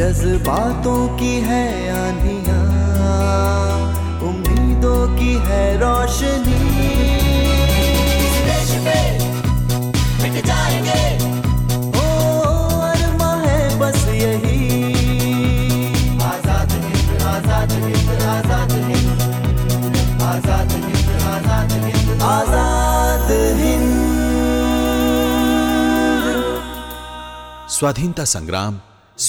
जज्बातों की है आंधिया, उम्मीदों की है रोशनी। है बस यही। आज़ाद हिंद, आज़ाद आज़ाद हिंद। आज़ाद हिंद आज़ाद हिंद। आज़ाद स्वाधीनता संग्राम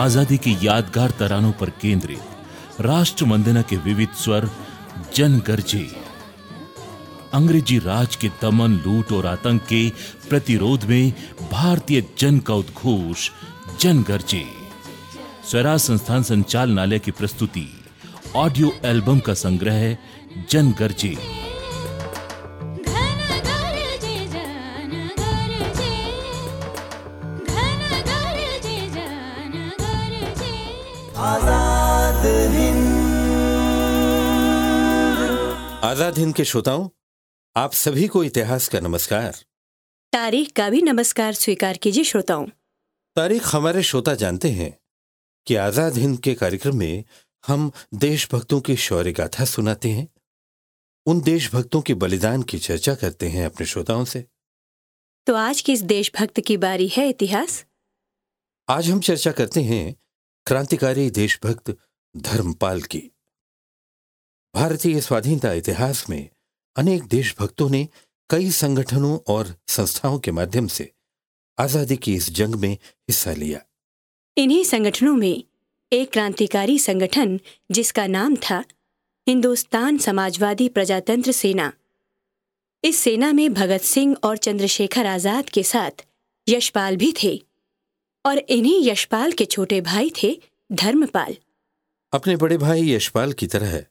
आज़ादी की यादगार तरानों पर केंद्रित राष्ट्र वंदना के विविध स्वर जन गरजे अंग्रेज़ी राज के दमन, लूट और आतंक के प्रतिरोध में भारतीय जन का उद्घोष जन गरजे स्वराज संस्थान संचालनालय की प्रस्तुति, ऑडियो एल्बम का संग्रह जन गरजे आज़ाद हिंद के श्रोताओं आप सभी को इतिहास का नमस्कार। तारीख का भी नमस्कार स्वीकार कीजिए श्रोताओं। तारीख हमारे श्रोता जानते हैं कि आज़ाद हिंद के कार्यक्रम में हम देशभक्तों की शौर्य गाथा सुनाते हैं। उन देशभक्तों के बलिदान की चर्चा करते हैं अपने श्रोताओं से। तो आज किस देशभक्त की बारी है इतिहास? आज हम चर्चा करते हैं क्रांतिकारी देशभक्त धर्मपाल की। भारतीय स्वाधीनता इतिहास में अनेक देशभक्तों ने कई संगठनों और संस्थाओं के माध्यम से आज़ादी की इस जंग में हिस्सा लिया। इन्हीं संगठनों में एक क्रांतिकारी संगठन जिसका नाम था हिंदुस्तान समाजवादी प्रजातंत्र सेना। इस सेना में भगत सिंह और चंद्रशेखर आज़ाद के साथ यशपाल भी थे और इन्हीं यशपाल के छोटे भाई थे धर्मपाल। अपने बड़े भाई यशपाल की तरह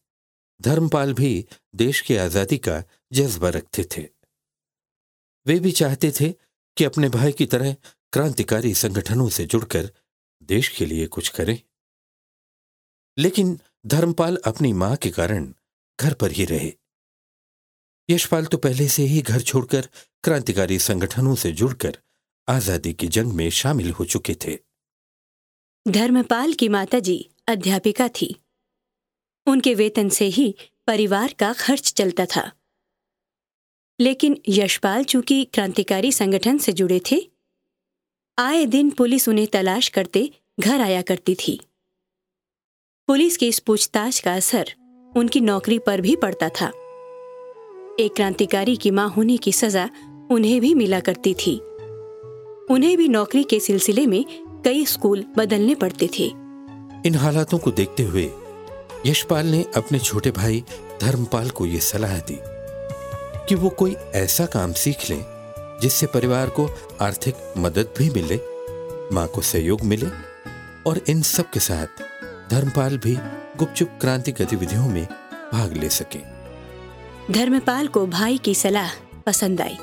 धर्मपाल भी देश की आज़ादी का जज्बा रखते थे। वे भी चाहते थे कि अपने भाई की तरह क्रांतिकारी संगठनों से जुड़कर देश के लिए कुछ करें। लेकिन धर्मपाल अपनी माँ के कारण घर पर ही रहे। यशपाल तो पहले से ही घर छोड़कर क्रांतिकारी संगठनों से जुड़कर आज़ादी की जंग में शामिल हो चुके थे। धर्मपाल की माताजी अध्यापिका थी। उनके वेतन से ही परिवार का खर्च चलता था। लेकिन यशपाल चूँकि क्रांतिकारी संगठन से जुड़े थे, आए दिन पुलिस उन्हें तलाश करते घर आया करती थी। पुलिस की इस पूछताछ का असर उनकी नौकरी पर भी पड़ता था। एक क्रांतिकारी की माँ होने की सजा उन्हें भी मिला करती थी। उन्हें भी नौकरी के सिलसिले में कई स्कूल बदलने पड़ते थे। इन हालातों को देखते हुए यशपाल ने अपने छोटे भाई धर्मपाल को यह सलाह दी कि वो कोई ऐसा काम सीख ले जिससे परिवार को आर्थिक मदद भी मिले, माँ को सहयोग मिले और इन सब के साथ धर्मपाल भी गुपचुप क्रांति गतिविधियों में भाग ले सके। धर्मपाल को भाई की सलाह पसंद आई।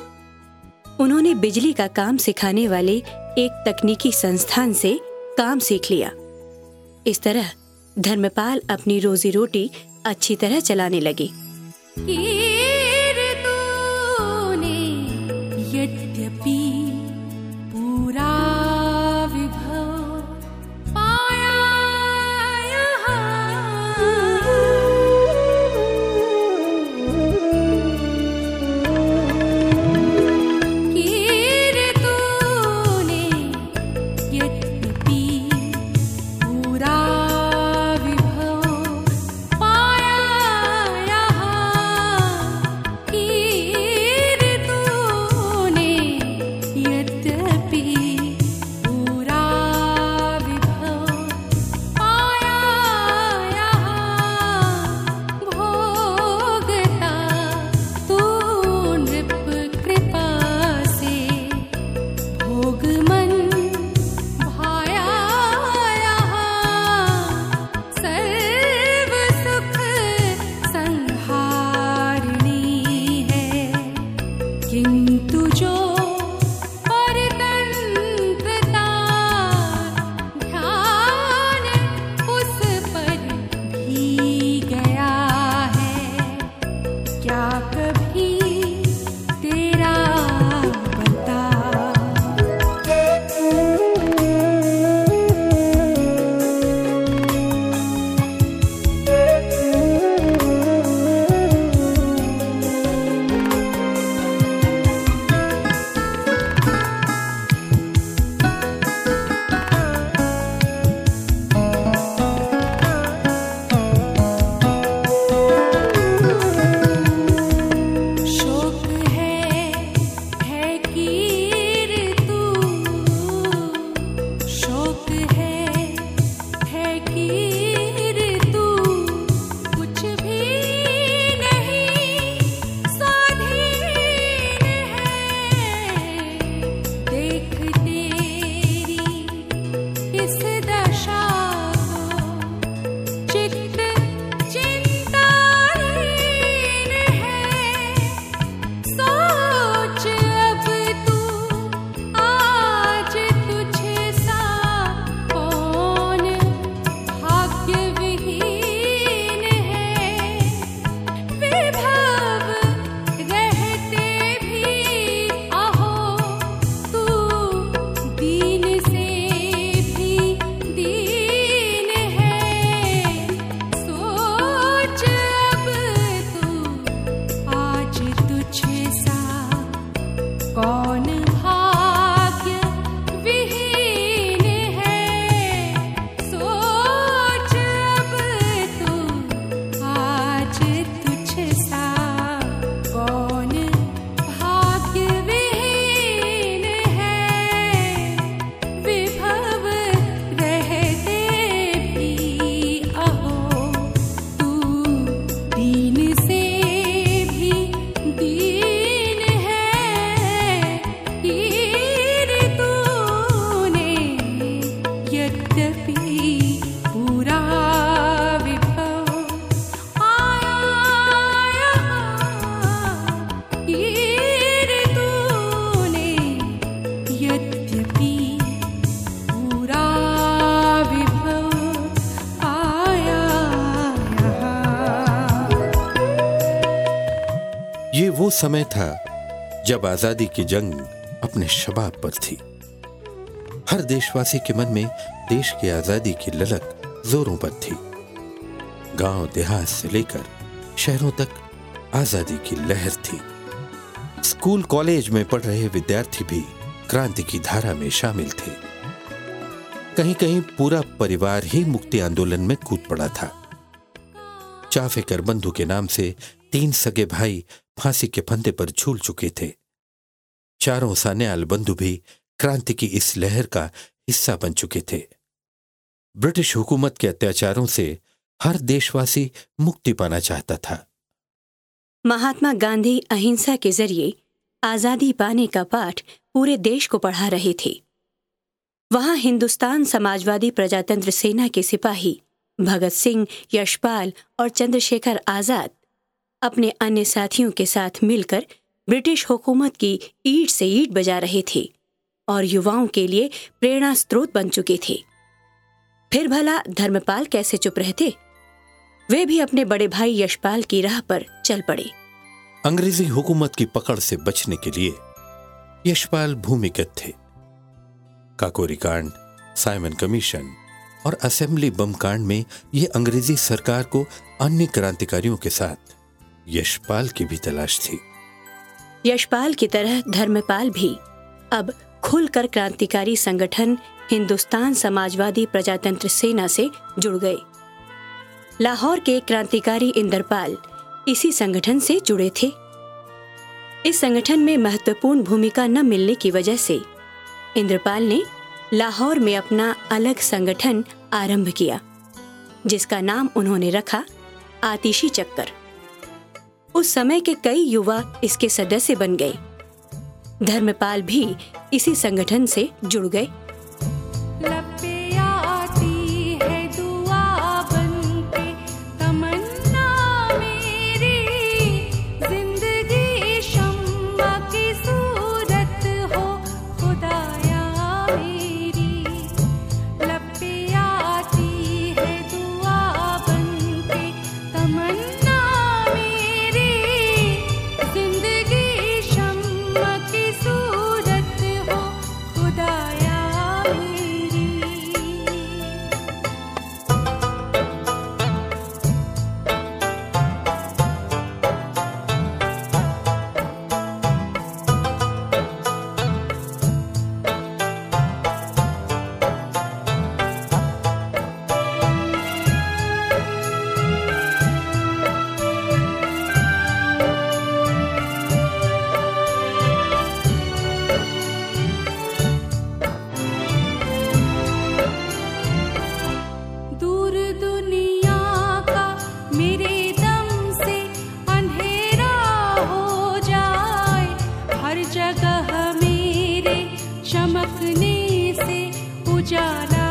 उन्होंने बिजली का काम सिखाने वाले एक तकनीकी संस्थान से काम सीख लिया। इस तरह धर्मपाल अपनी रोजी रोटी अच्छी तरह चलाने लगे। समय था जब आज़ादी की जंग अपने शबाब पर थी। हर देशवासी के मन में देश की आज़ादी की ललक जोरों पर थी। गाँव देहात से लेकर शहरों तक आज़ादी की लहर थी। स्कूल कॉलेज में पढ़ रहे विद्यार्थी भी क्रांति की धारा में शामिल थे। कहीं कहीं पूरा परिवार ही मुक्ति आंदोलन में कूद पड़ा था। चाफेकर बंधु के नाम से तीन सगे भाई फांसी के फंदे पर झूल चुके थे। चारों सान्याल बंधु भी क्रांति की इस लहर का हिस्सा बन चुके थे। ब्रिटिश हुकूमत के अत्याचारों से हर देशवासी मुक्ति पाना चाहता था। महात्मा गांधी अहिंसा के ज़रिए आज़ादी पाने का पाठ पूरे देश को पढ़ा रहे थे। वहाँ हिंदुस्तान समाजवादी प्रजातंत्र सेना के सिपाही भगत सिंह, यशपाल और चंद्रशेखर आज़ाद अपने अन्य साथियों के साथ मिलकर ब्रिटिश हुकूमत की ईट से ईट बजा रहे थे और युवाओं के लिए प्रेरणा स्रोत बन चुके थे। फिर भला धर्मपाल कैसे चुप रहते? वे भी अपने बड़े भाई यशपाल की राह पर चल पड़े। अंग्रेज़ी हुकूमत की पकड़ से बचने के लिए यशपाल भूमिगत थे। काकोरी कांड, साइमन कमीशन और असेंबली बम कांड में ये अंग्रेज़ी सरकार को अन्य क्रांतिकारियों के साथ यशपाल की भी तलाश थी। यशपाल की तरह धर्मपाल भी। अब खुलकर क्रांतिकारी संगठन हिंदुस्तान समाजवादी प्रजातंत्र सेना से जुड़ गए। लाहौर के क्रांतिकारी इंदरपाल इसी संगठन से जुड़े थे। इस संगठन में महत्वपूर्ण भूमिका न मिलने की वजह से इंद्रपाल ने लाहौर में अपना अलग संगठन आरंभ किया, जिसका नाम उन्होंने रखा आतिशी चक्कर। उस समय के कई युवा इसके सदस्य बन गए। धर्मपाल भी इसी संगठन से जुड़ गए। जाए। हर जगह मेरे चमकने से उजाला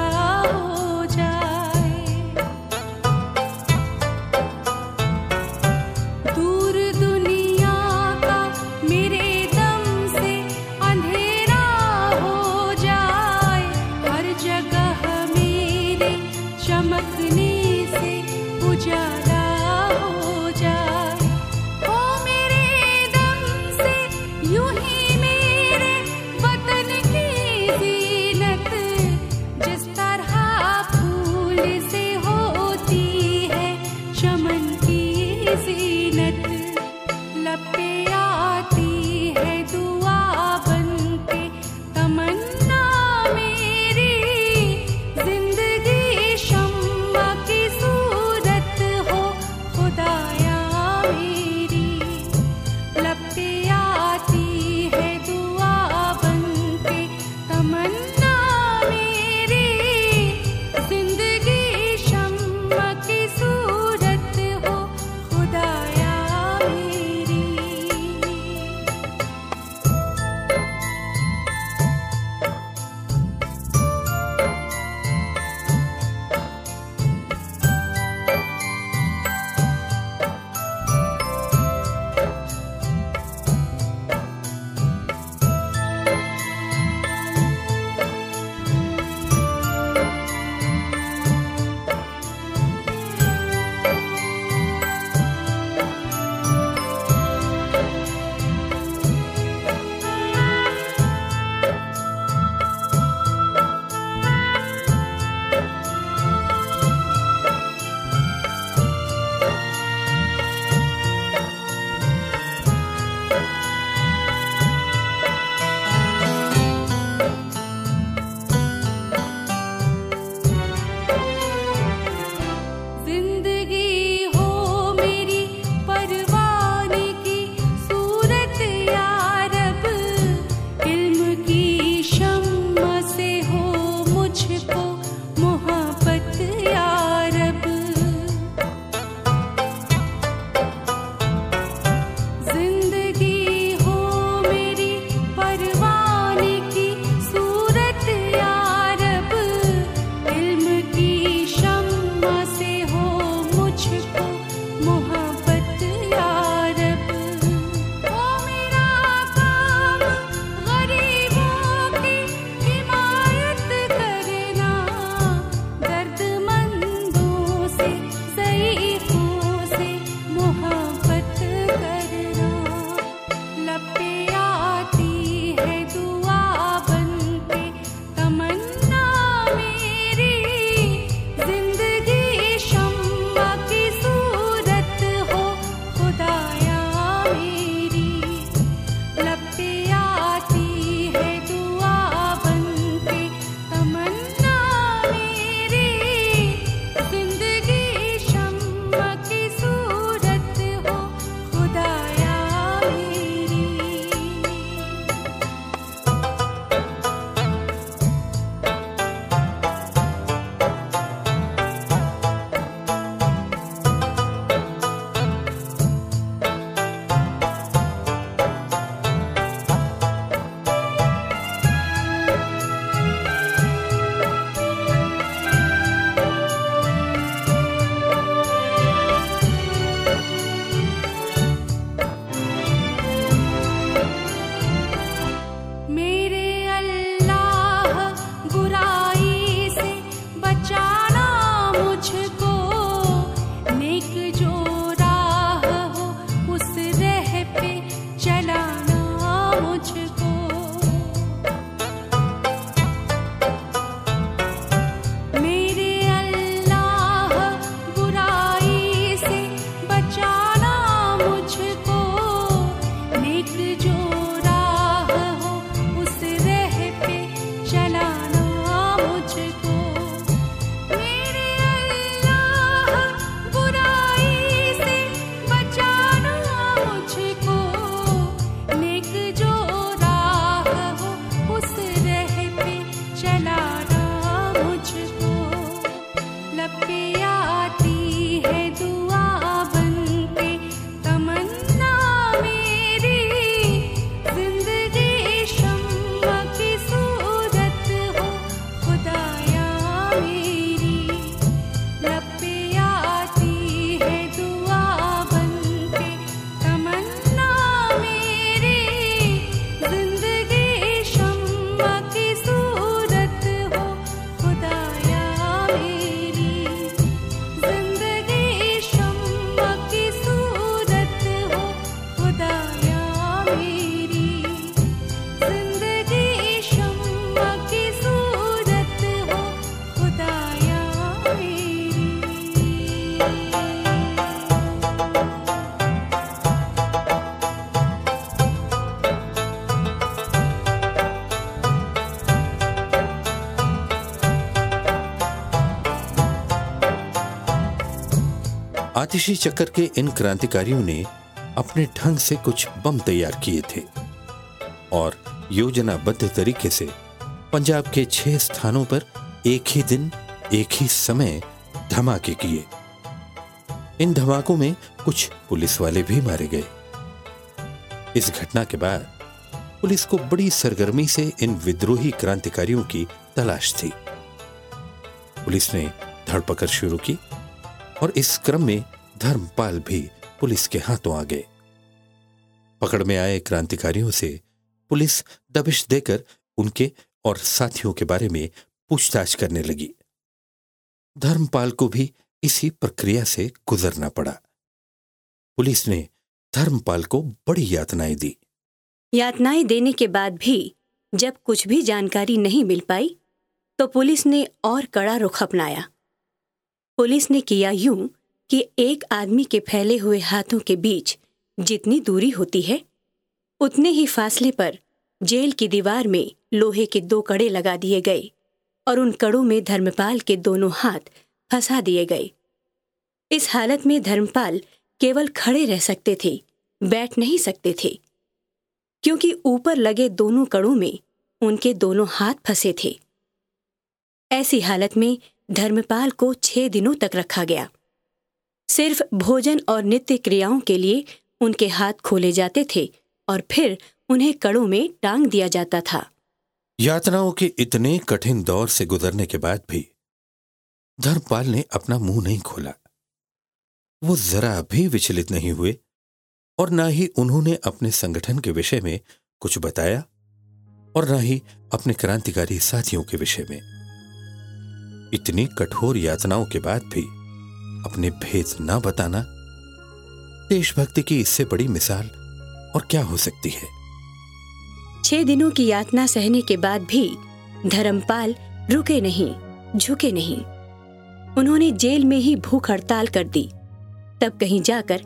my आतिशी चक्कर के इन क्रांतिकारियों ने अपने ढंग से कुछ बम तैयार किए थे और योजनाबद्ध तरीके से पंजाब के छह स्थानों पर एक ही दिन, एक ही समय धमाके किए। इन धमाकों में कुछ पुलिस वाले भी मारे गए। इस घटना के बाद पुलिस को बड़ी सरगर्मी से इन विद्रोही क्रांतिकारियों की तलाश थी। पुलिस ने धरपकड़ शुरू की और इस क्रम में धर्मपाल भी पुलिस के हाथों आ गए। पकड़ में आए क्रांतिकारियों से पुलिस दबिश देकर उनके और साथियों के बारे में पूछताछ करने लगी। धर्मपाल को भी इसी प्रक्रिया से गुजरना पड़ा। पुलिस ने धर्मपाल को बड़ी यातनाएँ दी। यातनाएँ देने के बाद भी जब कुछ भी जानकारी नहीं मिल पाई तो पुलिस ने और कड़ा रुख अपनाया। पुलिस ने किया यूँ कि एक आदमी के फैले हुए हाथों के बीच जितनी दूरी होती है, उतने ही फासले पर जेल की दीवार में लोहे के दो कड़े लगा दिए गए और उन कड़ों में धर्मपाल के दोनों हाथ फंसा दिए गए। इस हालत में धर्मपाल केवल खड़े रह सकते थे, बैठ नहीं सकते थे, क्योंकि ऊपर लगे दोनों कड़ों में उनके दोनों हाथ फंसे थे। ऐसी हालत में धर्मपाल को छह दिनों तक रखा गया। सिर्फ़ भोजन और नित्य क्रियाओं के लिए उनके हाथ खोले जाते थे और फिर उन्हें कड़ों में टांग दिया जाता था। यातनाओं के इतने कठिन दौर से गुजरने के बाद भी धर्मपाल ने अपना मुँह नहीं खोला। वो जरा भी विचलित नहीं हुए और ना ही उन्होंने अपने संगठन के विषय में कुछ बताया और ना ही अपने क्रांतिकारी साथियों के विषय में। इतनी कठोर यातनाओं के बाद भी अपने भेद ना बताना। देशभक्ति की इससे बड़ी मिसाल और क्या हो सकती है? छह दिनों की यातना सहने के बाद भी धर्मपाल रुके नहीं झुके नहीं। उन्होंने जेल में ही भूख हड़ताल कर दी। तब कहीं जाकर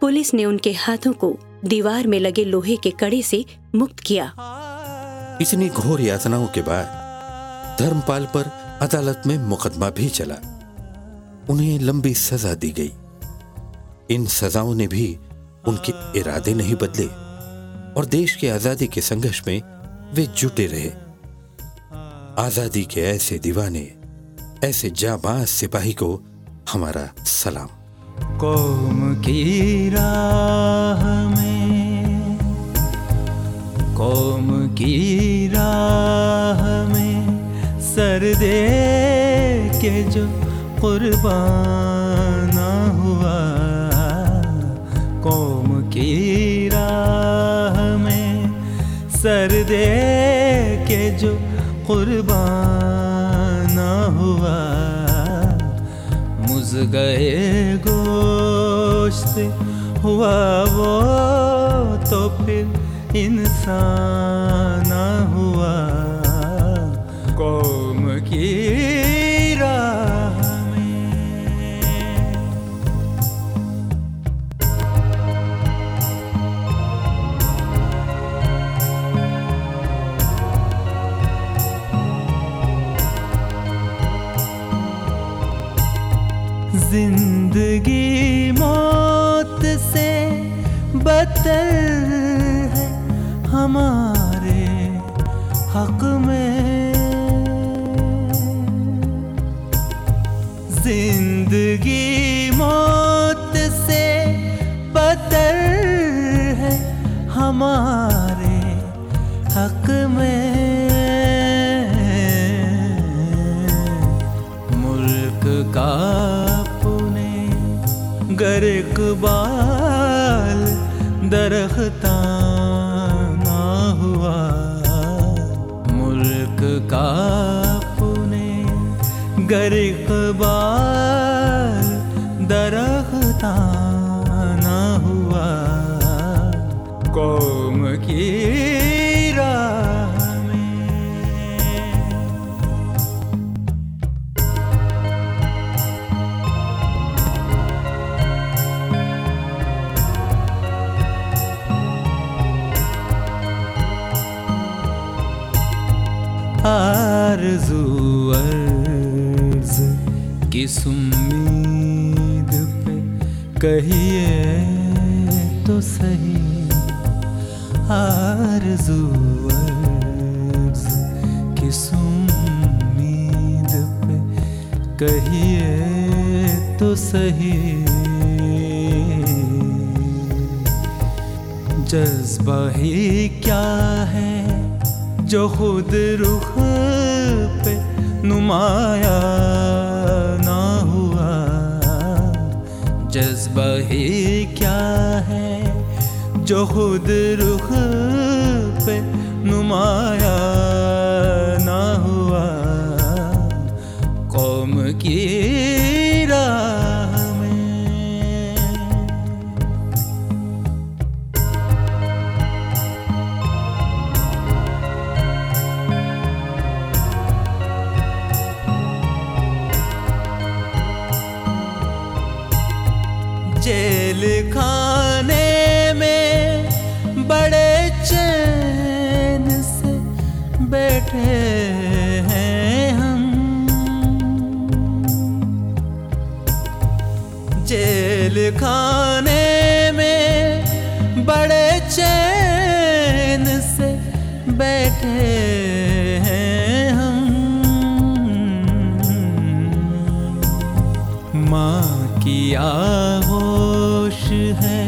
पुलिस ने उनके हाथों को दीवार में लगे लोहे के कड़े से मुक्त किया। इतनी घोर यातनाओं के बाद धर्मपाल पर अदालत में मुकदमा भी चला। उन्हें लंबी सजा दी गई। इन सजाओं ने भी उनके इरादे नहीं बदले और देश की आज़ादी के संघर्ष में वे जुटे रहे। आज़ादी के ऐसे दीवाने, ऐसे जाबाज सिपाही को हमारा सलाम। कौम की राह में, कौम की राह में, सर दे के जो कुर्बाना हुआ। कौम की राह में सर दे के जो कुर्बाना हुआ। मुझ गए गोश्त हुआ वो तो फिर इंसान हुआ। कौम बदतर है हमारे हक में। ज़िंदगी मौत से बदतर है हमारे हक में। मुल्क का पुने गर इकबाल दरख्ता ना हुआ। मुल्क का पुने गरीक इकबाल दरख्ता ना हुआ। कौम की किस उम्मीद पे कहिए तो सही। अर्ज़ किस उम्मीद पे कहिए तो सही। जज्बा ही क्या है जो खुद रुख पे नुमाया? जज्बा ही क्या है जो खुद रुख पे नुमाया ना हुआ? कौम की माँ की आहोश है।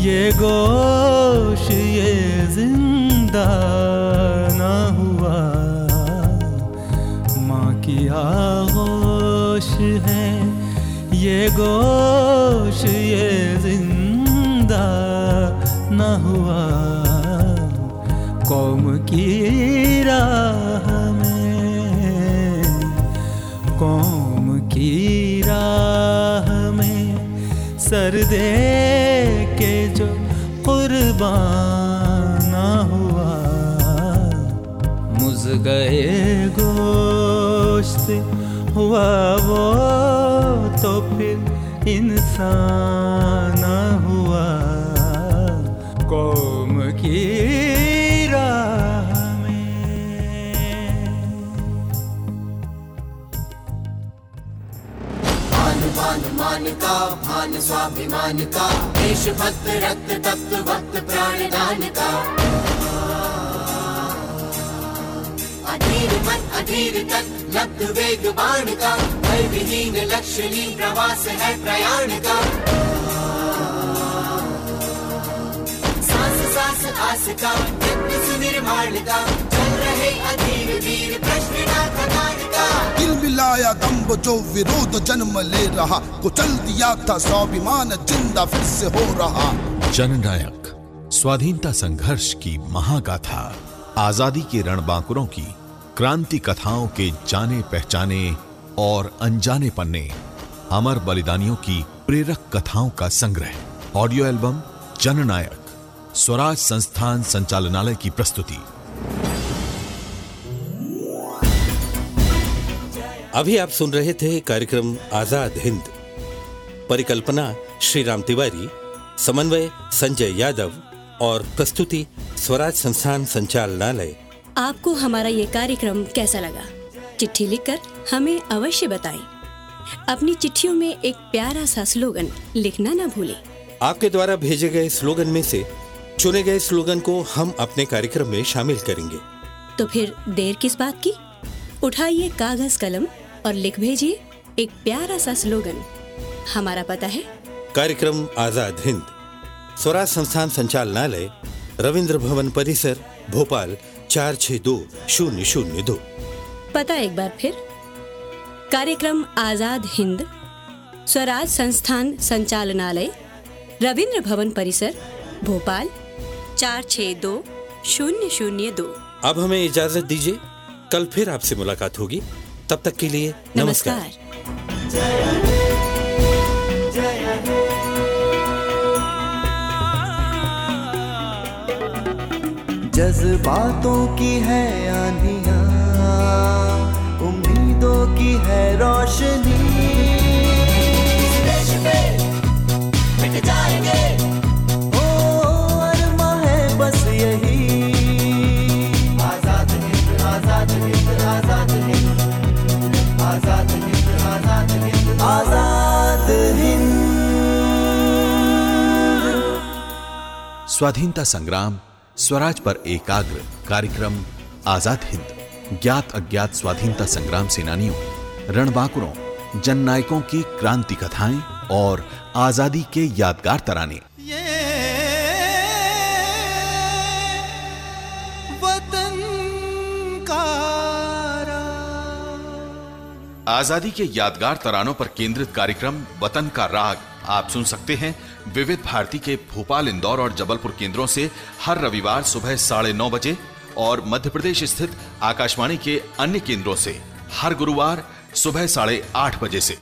ये गोश, ये ज़िंदा ना हुआ। माँ की आहोश है। ये गोश सर दे के जो कुर्बान हुआ। मुझ गए गोश्त हुआ वो तो फिर इंसान मान का, भान स्वाभिमान का। देशभक्त रक्त तप्त भक्त प्राणदान का। अधीर मन, अधीर लब्ध वेग बाण का। भय विहीन प्रवास है प्रयाण का। सांस सांस, आस का सुनिर्माण का। दम्ब जो विरोध जन्म ले रहा, कुचल दिया था स्वाभिमान, ज़िंदा फिर से हो रहा। जननायक, स्वाधीनता संघर्ष की महागाथा, आज़ादी के रणबांकुरों की, क्रांति कथाओं के जाने पहचाने और अनजाने पन्ने, अमर बलिदानियों की प्रेरक कथाओं का संग्रह। ऑडियो एल्बम, जननायक, स्वराज संस्थान संचालनालय की प्रस्तुति। अभी आप सुन रहे थे कार्यक्रम आज़ाद हिंद। परिकल्पना श्री राम तिवारी समन्वय संजय यादव और प्रस्तुति स्वराज संस्थान संचालनालय। आपको हमारा ये कार्यक्रम कैसा लगा? चिट्ठी लिखकर हमें अवश्य बताएँ। अपनी चिट्ठियों में एक प्यारा सा स्लोगन लिखना ना भूलें। आपके द्वारा भेजे गए स्लोगन में से चुने गए स्लोगन को हम अपने कार्यक्रम में शामिल करेंगे। तो फिर देर किस बात की? उठाइए कागज़ कलम और लिख भेजिए एक प्यारा सा स्लोगन हमारा पता है। कार्यक्रम आज़ाद हिंद। स्वराज संस्थान संचालनालय रविंद्र भवन परिसर भोपाल चार छः दो शून्य शून्य दो। पता एक बार फिर। कार्यक्रम आज़ाद हिंद स्वराज संस्थान संचालनालय रविंद्र भवन परिसर भोपाल चार छ दो शून्य शून्य दो। अब हमें इजाज़त दीजिए। कल फिर आपसे मुलाकात होगी। तब तक के लिए नमस्कार, नमस्कार। जज्बातों की है आंधियाँ उम्मीदों की है रोशनी। स्वाधीनता संग्राम स्वराज पर एकाग्र कार्यक्रम आज़ाद हिंद ज्ञात अज्ञात स्वाधीनता संग्राम सेनानियों रणबांकुरों जननायकों की क्रांति कथाएँ और आज़ादी के यादगार तराने। वतन आज़ादी के यादगार तरानों पर केंद्रित कार्यक्रम वतन का राग आप सुन सकते हैं विविध भारती के भोपाल, इंदौर और जबलपुर केंद्रों से हर रविवार सुबह साढ़े नौ बजे और मध्य प्रदेश स्थित आकाशवाणी के अन्य केंद्रों से हर गुरुवार सुबह साढ़े आठ बजे से।